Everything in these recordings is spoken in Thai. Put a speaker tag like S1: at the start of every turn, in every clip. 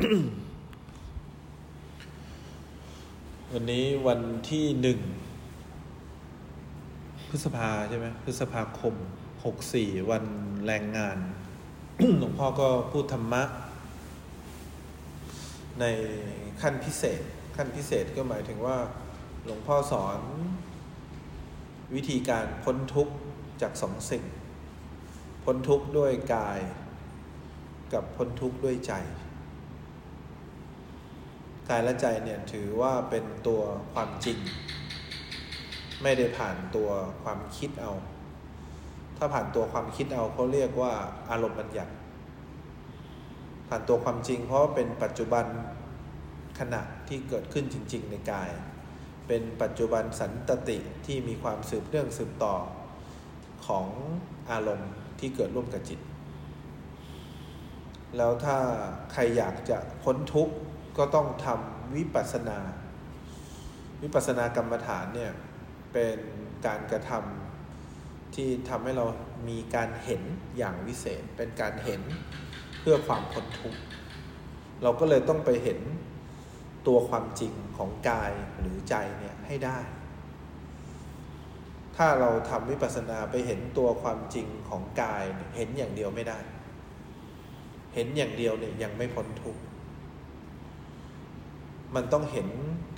S1: วันนี้วันที่หนึ่งพฤษภาใช่ไหมพฤษภาคมหกสี่วันแรงงาน หลวงพ่อก็พูดธรรมะ ในขั้นพิเศษ ขั้นพิเศษก็หมายถึงว่า หลวงพ่อสอน วิธีการพ้นทุกข์จากสองสิ่ง พ้นทุกข์ด้วยกาย กับพ้นทุกข์ด้วยใจ กายและใจเนี่ยถือว่าเป็นตัวความจริง ไม่ได้ผ่านตัวความคิดเอา ถ้าผ่านตัวความคิดเอาเขาเรียกว่าอารมณ์บัญญัติ ผ่านตัวความจริง เพราะเป็นปัจจุบันขณะที่เกิดขึ้นจริง ๆ ในกาย เป็นปัจจุบันสันตติที่มีความสืบเนื่องสืบต่อของอารมณ์ที่เกิดร่วมกับจิต แล้วถ้าใครอยากจะพ้นทุกข์ ก็ต้องทำวิปัสสนา วิปัสสนากรรมฐานเนี่ยเป็นการกระทำที่ทำให้เรามีการเห็นอย่างวิเศษ เป็นการเห็นเพื่อความพ้นทุกข์เราก็เลยต้องไปเห็นตัวความจริงของกายหรือใจเนี่ยให้ได้ ถ้าเราทำวิปัสสนาไปเห็นตัวความจริงของกายเห็นอย่างเดียวไม่ได้ เห็นอย่างเดียวเนี่ยยังไม่พ้นทุกข์ มันต้องเห็น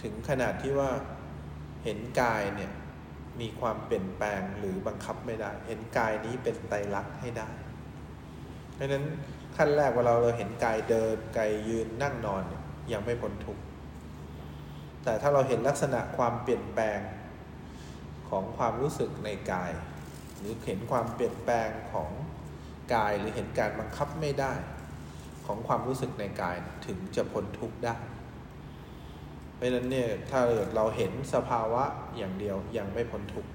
S1: ถึงขนาดที่ว่าเห็นกายเนี่ยมีความเปลี่ยนแปลงหรือบังคับไม่ได้ เห็นกายนี้เป็นไตรลักษณ์ให้ได้เพราะนั้นขั้นแรกเวลาเราเห็นกายเดินกายยืนนั่งนอนเนี่ยยังไม่พ้นทุกข์แต่ถ้าเราเห็นลักษณะความเปลี่ยนแปลงของความรู้สึกในกาย หรือเห็นความเปลี่ยนแปลงของกายหรือเห็นการบังคับไม่ได้ ของความรู้สึกในกายถึงจะพ้นทุกข์ได้ ราะฉะนั้นเนี่ยถ้าเกิดเราเห็นสภาวะอย่างเดียวยังไม่พ้นทุกข์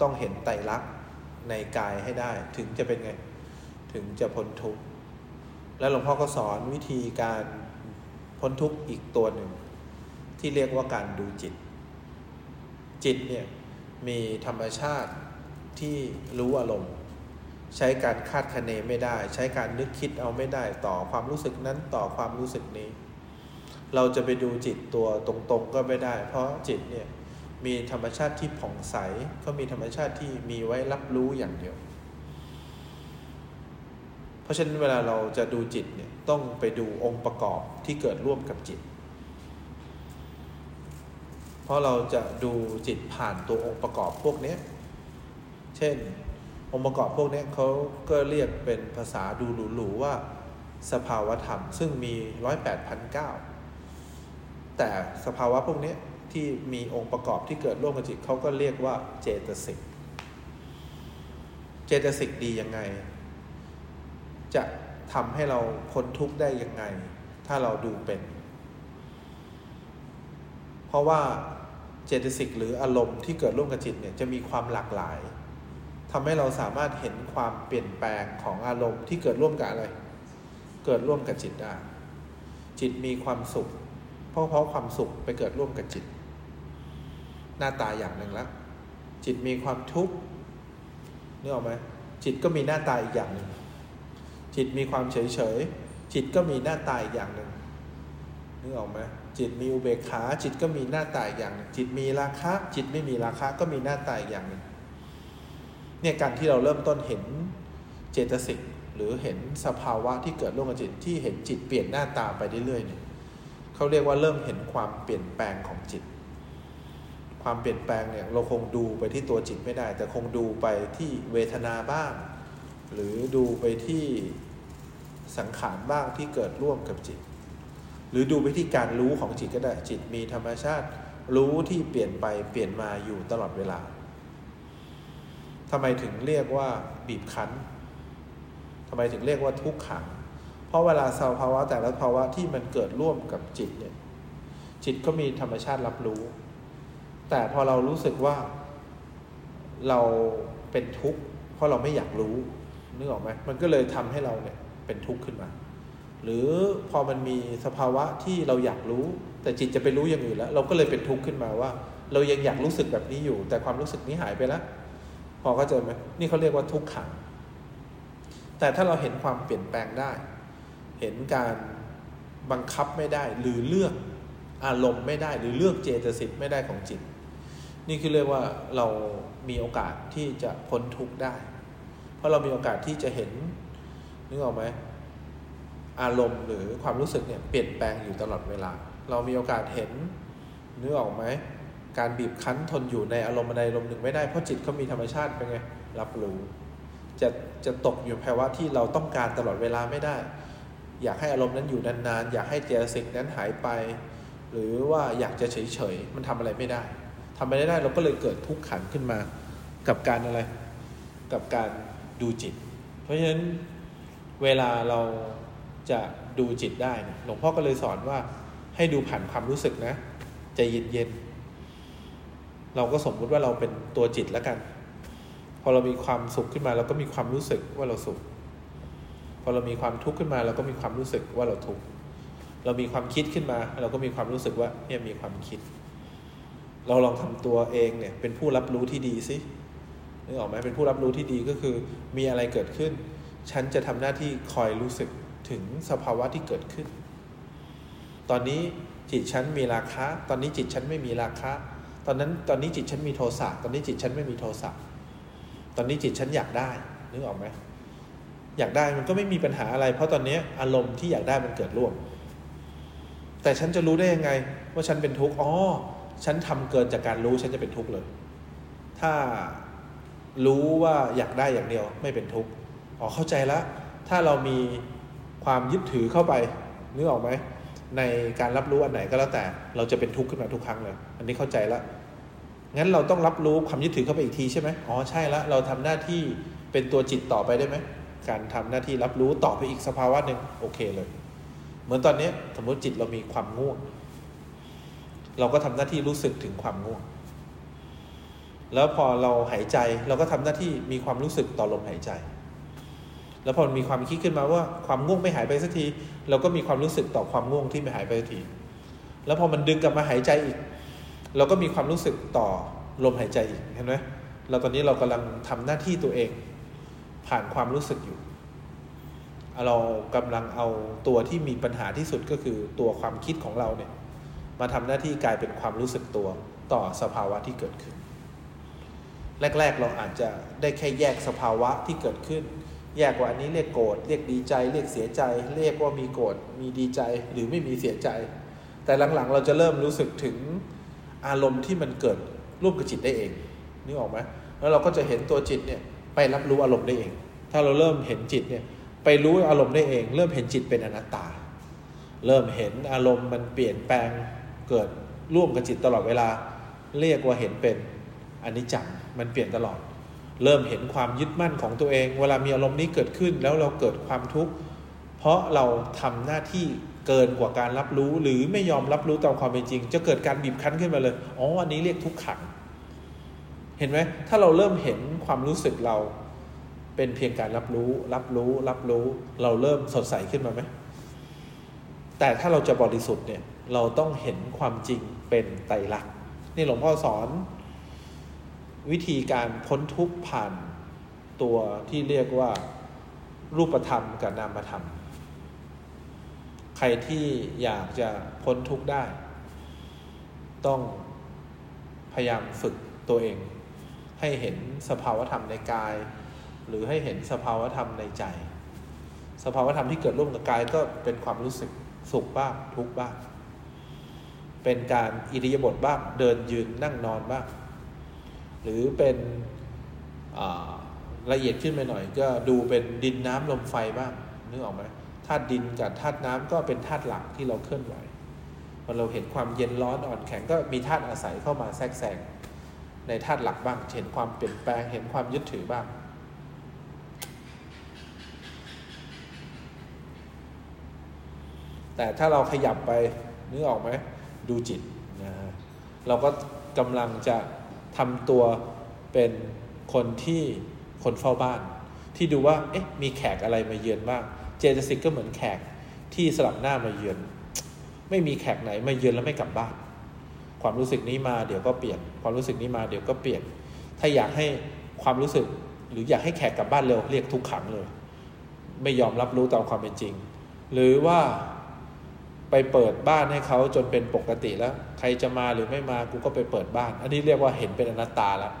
S1: ต้องเห็นไตรลักษณ์ในกายให้ได้ ถึงจะเป็นไง ถึงจะพ้นทุกข์แล้วหลวงพ่อก็สอนวิธีการพ้นทุกข์อีกตัวหนึ่ง ที่เรียกว่าการดูจิต จิตเนี่ยมีธรรมชาติที่รู้อารมณ์ ใช้การคาดคะเนไม่ได้ ใช้การนึกคิดเอาไม่ได้ต่อความรู้สึกนั้นต่อความรู้สึกนี้ เราจะไปดูจิตตัวตรงๆก็ไม่ได้ เพราะจิตเนี่ยมีธรรมชาติที่ผ่องใสก็มีธรรมชาติที่มีไว้รับรู้อย่างเดียว เพราะฉะนั้นเวลาเราจะดูจิตเนี่ยต้องไปดูองค์ประกอบที่เกิดร่วมกับจิต เพราะเราจะดูจิตผ่านตัวองค์ประกอบพวกนี้เช่น องค์ประกอบพวกนี้เขาก็เรียกเป็นภาษาดูหรูๆว่าสภาวธรรม ซึ่งมีร้อยแปดพันเก้า แต่สภาวะพวกนี้ที่มีองค์ประกอบที่เกิดร่วมกับจิตเขาก็เรียกว่าเจตสิก เจตสิกดียังไง จะทำให้เราพ้นทุกข์ได้ยังไง ถ้าเราดูเป็น เพราะว่าเจตสิกหรืออารมณ์ที่เกิดร่วมกับจิตเนี่ยจะมีความหลากหลายทำให้เราสามารถเห็นความเปลี่ยนแปลงของอารมณ์ที่เกิดร่วมกับอะไร เกิดร่วมกับจิตได้ จิตมีความสุข เพราะเพราะความสุขไปเกิดร่วมกับจิต หน้าตาอย่างหนึ่งแล้วจิตมีความทุกข์นึกออกไหมจิตก็มีหน้าตาอีกอย่างหนึ่งจิตมีความเฉยเฉยจิตก็มีหน้าตาอีกอย่างหนึ่งนึกออกไหมจิตมีอุเบกขาจิตก็มีหน้าตาอีกอย่างหนึ่งจิตมีราคะ จิตไม่มีราคะก็มีหน้าตาอย่างหนึ่งเนี่ยการที่เราเริ่มต้นเห็นเจตสิกหรือเห็นสภาวะที่เกิดร่วมกับจิตที่เห็นจิตเปลี่ยนหน้าตาไปเรื่อยๆเนี่ย เขาเรียกว่าเริ่มเห็นความเปลี่ยนแปลงของจิต ความเปลี่ยนแปลงเนี่ยเราคงดูไปที่ตัวจิตไม่ได้ แต่คงดูไปที่เวทนาบ้าง หรือดูไปที่สังขารบ้างที่เกิดร่วมกับจิต หรือดูไปที่การรู้ของจิตก็ได้จิตมีธรรมชาติรู้ที่เปลี่ยนไปเปลี่ยนมาอยู่ตลอดเวลาทำไมถึงเรียกว่าบีบคั้นทำไมถึงเรียกว่าทุกขัง ราะเวลาสภาวะแต่ละภาวะที่มันเกิดร่วมกับจิตเนี่ยจิตก็มีธรรมชาติรับรู้ แต่พอเรารู้สึกว่าเราเป็นทุกข์เพราะเราไม่อยากรู้นึกออกไหมมันก็เลยทำให้เราเนี่ยเป็นทุกข์ขึ้นมา หรือพอมันมีสภาวะที่เราอยากรู้ แต่จิตจะไปรู้อย่างอื่นแล้ว เราก็เลยเป็นทุกข์ขึ้นมาว่า เรายังอยากรู้สึกแบบนี้อยู่ แต่ความรู้สึกนี้หายไปแล้วพอเข้าใจไหมนี่เขาเรียกว่าทุกขังแต่ถ้าเราเห็นความเปลี่ยนแปลงได้ เห็นการบังคับไม่ได้ หรือเลือกอารมณ์ไม่ได้ หรือเลือกเจตสิกไม่ได้ของจิต นี่คือเรียกว่าเรามีโอกาสที่จะพ้นทุกข์ได้ เพราะเรามีโอกาสที่จะเห็นนึกออกไหมอารมณ์หรือความรู้สึกเนี่ยเปลี่ยนแปลงอยู่ตลอดเวลา เรามีโอกาสเห็นนึกออกไหมการบีบคั้นทนอยู่ในอารมณ์ใดอารมณ์หนึ่งไม่ได้เพราะจิตเขามีธรรมชาติเป็นไงรับรู้ จะจะตกอยู่ภาวะที่เราต้องการตลอดเวลาไม่ได้ อยากให้อารมณ์นั้นอยู่นานๆ อยากให้เจตสิกนั้นหายไป หรือว่าอยากจะเฉยๆ มันทำอะไรไม่ได้ทำไม่ได้เราก็เลยเกิดทุกข์ขันขึ้นมากับการอะไร กับการดูจิต เพราะฉะนั้นเวลาเราจะดูจิตได้หลวงพ่อก็เลยสอนว่าให้ดูผ่านความรู้สึกนะใจเย็นๆเราก็สมมุติว่าเราเป็นตัวจิตแล้วกัน พอเรามีความสุขขึ้นมาเราก็มีความรู้สึกว่าเราสุข พอเรามีความทุกข์ขึ้นมา เราก็มีความรู้สึกว่าเราทุกข์เรามีความคิดขึ้นมา เราก็มีความรู้สึกว่าเนี่ยมีความคิด เราลองทำตัวเองเนี่ยเป็นผู้รับรู้ที่ดีสินึกออกไหมเป็นผู้รับรู้ที่ดีก็คือมีอะไรเกิดขึ้น ฉันจะทำหน้าที่คอยรู้สึกถึงสภาวะที่เกิดขึ้น ตอนนี้จิตฉันมีราคะ ตอนนี้จิตฉันไม่มีราคะ ตอนนั้นตอนนี้จิตฉันมีโทสะ ตอนนี้จิตฉันไม่มีโทสะ ตอนนี้จิตฉันอยากได้ นึกออกไหม อยากได้มันก็ไม่มีปัญหาอะไร เพราะตอนนี้อารมณ์ที่อยากได้มันเกิดร่วม แต่ฉันจะรู้ได้ยังไง ว่าฉันเป็นทุกข์อ๋อฉันทำเกินจากการรู้ฉันจะเป็นทุกข์เลย ถ้ารู้ว่าอยากได้อย่างเดียวไม่เป็นทุกข์อ๋อเข้าใจแล้วถ้าเรามีความยึดถือเข้าไปนึกออกไหมในการรับรู้อันไหนก็แล้วแต่ เราจะเป็นทุกข์ขึ้นมาทุกครั้งเลย อันนี้เข้าใจแล้วงั้นเราต้องรับรู้ความยึดถือเข้าไปอีกทีใช่ไหมอ๋อใช่แล้วเราทำหน้าที่เป็นตัวจิตต่อไปได้ไหม การทำหน้าที่รับรู้ต่อไปอีกสภาวะหนึ่งโอเคเลย เหมือนตอนนี้สมมติจิตเรามีความง่วง เราก็ทำหน้าที่รู้สึกถึงความง่วง แล้วพอเราหายใจเราก็ทำหน้าที่มีความรู้สึกต่อลมหายใจ แล้วพอมีความคิดขึ้นมาว่าความง่วงไม่หายไปสักที เราก็มีความรู้สึกต่อความง่วงที่ไม่หายไปสักที แล้วพอมันดึงกลับมาหายใจอีก เราก็มีความรู้สึกต่อลมหายใจอีกเห็นไหมเราตอนนี้เรากำลังทำหน้าที่ตัวเอง ผ่านความรู้สึกอยู่ เรากำลังเอาตัวที่มีปัญหาที่สุดก็คือตัวความคิดของเราเนี่ย มาทำหน้าที่กลายเป็นความรู้สึกตัวต่อสภาวะที่เกิดขึ้น แรก ๆ เราอาจจะได้แค่แยกสภาวะที่เกิดขึ้น แยกว่าอันนี้เรียกโกรธเรียกดีใจ เรียกเสียใจ เรียกว่ามีโกรธมีดีใจหรือไม่มีเสียใจ แต่หลังๆ เราจะเริ่มรู้สึกถึงอารมณ์ที่มันเกิดร่วมกับจิตได้เองนึกออกไหมแล้วเราก็จะเห็นตัวจิตเนี่ย ไปรับรู้อารมณ์ได้เอง ถ้าเราเริ่มเห็นจิตเนี่ยไปรู้อารมณ์ได้เอง เริ่มเห็นจิตเป็นอนัตตา เริ่มเห็นอารมณ์มันเปลี่ยนแปลงเกิดร่วมกับจิตตลอดเวลา เรียกว่าเห็นเป็นอนิจจังมันเปลี่ยนตลอด เริ่มเห็นความยึดมั่นของตัวเอง เวลามีอารมณ์นี้เกิดขึ้นแล้วเราเกิดความทุกข์เพราะเราทำหน้าที่เกินกว่าการรับรู้ หรือไม่ยอมรับรู้ตามความเป็นจริง จะเกิดการบีบคั้นขึ้นมาเลยอ๋ออันนี้เรียกทุกขัง เห็นไหมถ้าเราเริ่มเห็นความรู้สึกเรา เป็นเพียงการรับรู้ รับรู้ รับรู้ เราเริ่มสดใสขึ้นมาไหมแต่ถ้าเราจะบริสุทธิ์เนี่ย เราต้องเห็นความจริงเป็นไตรลักษณ์นี่หลวงพ่อสอน วิธีการพ้นทุกข์ผ่านตัวที่เรียกว่ารูปธรรมกับนามธรรม ใครที่อยากจะพ้นทุกข์ได้ ต้องพยายามฝึกตัวเอง ให้เห็นสภาวธรรมในกาย หรือให้เห็นสภาวธรรมในใจ สภาวธรรมที่เกิดร่วมกับกายก็เป็นความรู้สึกสุขบ้างทุกบ้าง เป็นการอิริยาบถบ้างเดินยืนนั่งนอนบ้าง หรือเป็นละเอียดขึ้นไปหน่อย ก็ดูเป็นดินน้ำลมไฟบ้างนึกออกไหมธาตุดินกับธาตุน้ำก็เป็นธาตุหลักที่เราเคลื่อนไหวพอเราเห็นความเย็นร้อนอ่อนแข็งก็มีธาตุอาศัยเข้ามาแทรกแซง ในธาตุหลักบ้างเห็นความเปลี่ยนแปลงเห็นความยึดถือบ้าง แต่ถ้าเราขยับไปนึกออกไหมดูจิตนะเราก็กำลังจะทำตัวเป็นคนที่คนเฝ้าบ้าน ที่ดูว่าเอ๊ะมีแขกอะไรมาเยือนบ้างเจตสิกก็เหมือนแขกที่สลับหน้ามาเยือน ไม่มีแขกไหนมาเยือนแล้วไม่กลับบ้าน ความรู้สึกนี้มาเดี๋ยวก็เปลี่ยน ความรู้สึกนี้มาเดี๋ยวก็เปลี่ยน ถ้าอยากให้ความรู้สึก หรืออยากให้แขกกลับบ้านเร็วเรียกทุกขังเลย ไม่ยอมรับรู้ตามความเป็นจริง หรือว่าไปเปิดบ้านให้เขาจนเป็นปกติแล้ว ใครจะมาหรือไม่มากูก็ไปเปิดบ้าน อันนี้เรียกว่าเห็นเป็นอนัตตาแล้ว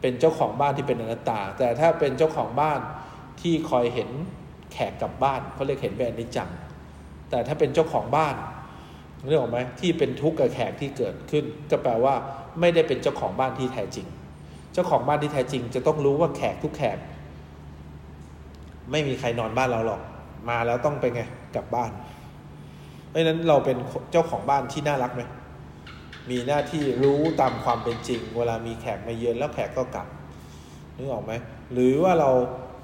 S1: เป็นเจ้าของบ้านที่เป็นอนัตตา แต่ถ้าเป็นเจ้าของบ้านที่คอยเห็นแขกกลับบ้านเขาเรียกเห็นเป็นอนิจจังแต่ถ้าเป็นเจ้าของบ้าน เรื่องของไหมที่เป็นทุกข์กับแขกที่เกิดขึ้น ก็แปลว่าไม่ได้เป็นเจ้าของบ้านที่แท้จริง เจ้าของบ้านที่แท้จริง จะต้องรู้ว่าแขกทุกแขก ไม่มีใครนอนบ้านเราหรอก มาแล้วต้องไปไงกลับบ้าน เพราะฉะนั้นเราเป็นเจ้าของบ้านที่น่ารักไหมมีหน้าที่รู้ตามความเป็นจริง เวลามีแขกมาเยือนแล้วแขกก็กลับนึกออกไหมหรือว่าเรา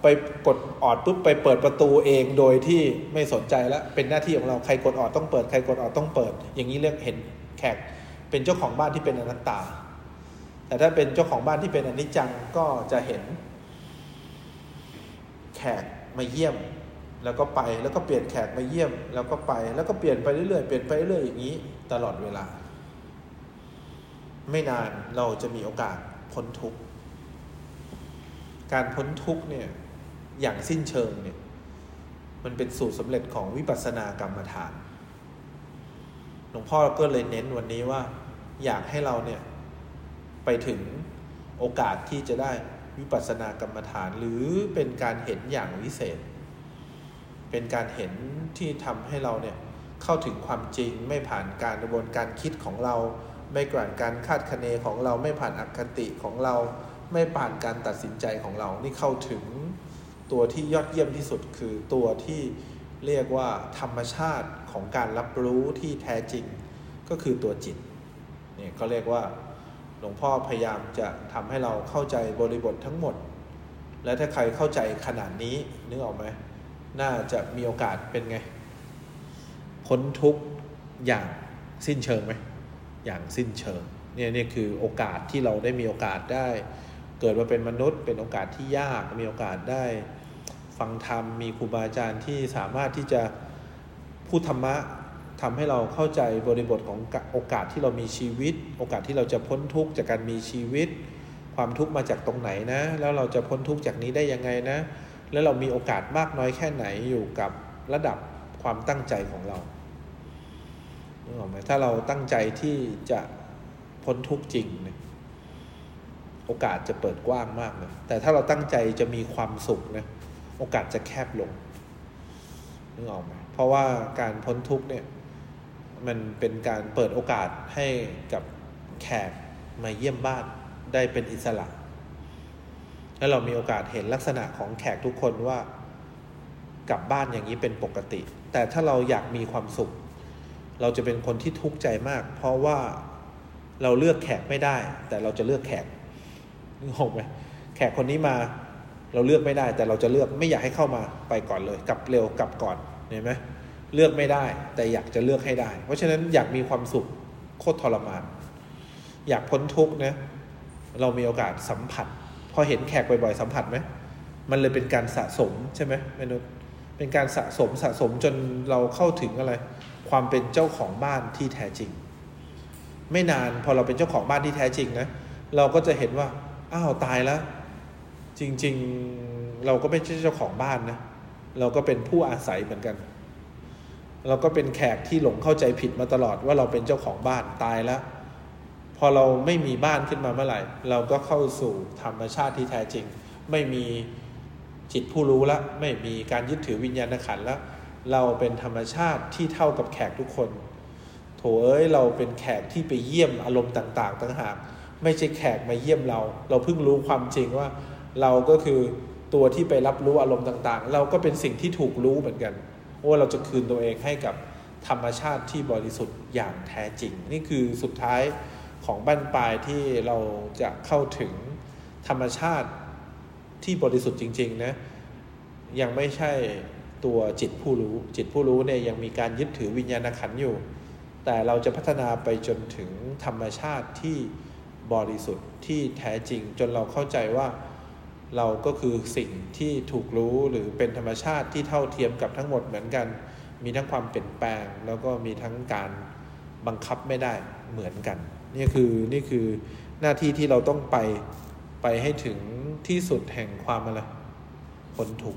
S1: ไปกดออดปุ๊บไปเปิดประตูเองโดยที่ไม่สนใจแล้วเป็นหน้าที่ของเราใครกดออดต้องเปิดใครกดออดต้องเปิด อย่างนี้เรียกเห็นแขกเป็นเจ้าของบ้านที่เป็นอนัตตา แต่ถ้าเป็นเจ้าของบ้านที่เป็นอนิจจังก็จะเห็น แขกมาเยี่ยม แล้วก็ไปแล้วก็เปลี่ยนแขกมาเยี่ยม แล้วก็ไปแล้วก็เปลี่ยนไปเรื่อยๆเปลี่ยนไปเรื่อยอย่างนี้ตลอดเวลา ไม่นานเราจะมีโอกาสพ้นทุกข์การพ้นทุกข์เนี่ย อย่างสิ้นเชิงเนี่ย มันเป็นสูตรสำเร็จของวิปัสสนากรรมฐาน หลวงพ่อก็เลยเน้นวันนี้ว่า อยากให้เราเนี่ย ไปถึงโอกาสที่จะได้วิปัสสนากรรมฐาน หรือเป็นการเห็นอย่างวิเศษ เป็นการเห็นที่ทำให้เราเนี่ยเข้าถึงความจริงไม่ผ่านการกระบวนการคิดของเรา ไม่ก่านการคาดคะเนของเราไม่ผ่านอคติของเรา ไม่ผ่านการตัดสินใจของเรา นี่เข้าถึง ตัวที่ยอดเยี่ยมที่สุดคือตัวที่เรียกว่าธรรมชาติของการรับรู้ที่แท้จริง ก็คือตัวจิตเนี่ยก็เรียกว่าหลวงพ่อพยายามจะทำให้เราเข้าใจบริบททั้งหมด และถ้าใครเข้าใจขนาดนี้นึกออกไหมน่าจะมีโอกาสเป็นไงพ้นทุกอย่างสิ้นเชิงไหมอย่างสิ้นเชิงเนี่ยนี่คือโอกาสที่เราได้มีโอกาสได้ เกิดมาเป็นมนุษย์ เป็นโอกาสที่ยาก มีโอกาสได้ฟังธรรม มีครูบาอาจารย์ที่สามารถที่จะพูดธรรมะทำให้เราเข้าใจบริบทของโอกาสที่เรามีชีวิต โอกาสที่เราจะพ้นทุกข์จากการมีชีวิต ความทุกข์มาจากตรงไหนนะ แล้วเราจะพ้นทุกข์จากนี้ได้ยังไงนะ แล้วเรามีโอกาสมากน้อยแค่ไหนอยู่กับระดับความตั้งใจของเราถ้าเราตั้งใจที่จะพ้นทุกข์จริงเนี่ย โอกาสจะเปิดกว้างมากเลยแต่ถ้าเราตั้งใจจะมีความสุขนะโอกาสจะแคบลงนึกออกไหมเพราะว่าการพ้นทุกเนี่ยมันเป็นการเปิดโอกาสให้กับแขกมาเยี่ยมบ้านได้เป็นอิสระแล้วเรามีโอกาสเห็นลักษณะของแขกทุกคนว่ากลับบ้านอย่างนี้เป็นปกติ แต่ถ้าเราอยากมีความสุข เราจะเป็นคนที่ทุกข์ใจมาก เพราะว่าเราเลือกแขกไม่ได้ แต่เราจะเลือกแขก นึกออกไหมแขกคนนี้มาเราเลือกไม่ได้ แต่เราจะเลือกไม่อยากให้เข้ามาไปก่อนเลยกลับเร็วกลับก่อนเห็นไหมเลือกไม่ได้ แต่อยากจะเลือกให้ได้ เพราะฉะนั้นอยากมีความสุขโคตรทรมาน อยากพ้นทุกข์นะเรามีโอกาสสัมผัส พอเห็นแขกบ่อยๆสัมผัสไหมมันเลยเป็นการสะสมใช่ไหมมนุษย์เป็นการสะสมสะสมจนเราเข้าถึงอะไร ความเป็นเจ้าของบ้านที่แท้จริง ไม่นานพอเราเป็นเจ้าของบ้านที่แท้จริงนะเราก็จะเห็นว่า อ้าวตายแล้ว จริง ๆ เราก็ไม่ใช่เจ้าของบ้านนะ เราก็เป็นผู้อาศัยเหมือนกัน เราก็เป็นแขกที่หลงเข้าใจผิดมาตลอดว่าเราเป็นเจ้าของบ้านตายแล้ว พอเราไม่มีบ้านขึ้นมาเมื่อไหร่ เราก็เข้าสู่ธรรมชาติที่แท้จริง ไม่มีจิตผู้รู้ละ ไม่มีการยึดถือวิญญาณขันล้วเราเป็นธรรมชาติที่เท่ากับแขกทุกคน โถเอ้ยเราเป็นแขกที่ไปเยี่ยมอารมณ์ต่าง ๆต่างหาก ไม่ใช่แขกมาเยี่ยมเรา เราเพิ่งรู้ความจริงว่าเราก็คือตัวที่ไปรับรู้อารมณ์ต่างๆ เราก็เป็นสิ่งที่ถูกรู้เหมือนกันว่าเราจะคืนตัวเองให้กับธรรมชาติที่บริสุทธิ์อย่างแท้จริง นี่คือสุดท้ายของบั้นปลายที่เราจะเข้าถึงธรรมชาติที่บริสุทธิ์จริง ๆ นะ ยังไม่ใช่ตัวจิตผู้รู้ จิตผู้รู้เนี่ยยังมีการยึดถือวิญญาณขันอยู่ แต่เราจะพัฒนาไปจนถึงธรรมชาติที่ บริสุทธิ์ที่แท้จริง จนเราเข้าใจว่าเราก็คือสิ่งที่ถูกรู้หรือเป็นธรรมชาติที่เท่าเทียมกับทั้งหมดเหมือนกัน มีทั้งความเปลี่ยนแปลง แล้วก็มีทั้งการบังคับไม่ได้เหมือนกัน นี่คือนี่คือหน้าที่ที่เราต้องไปไปให้ถึงที่สุดแห่งความอะไรพ้นทุก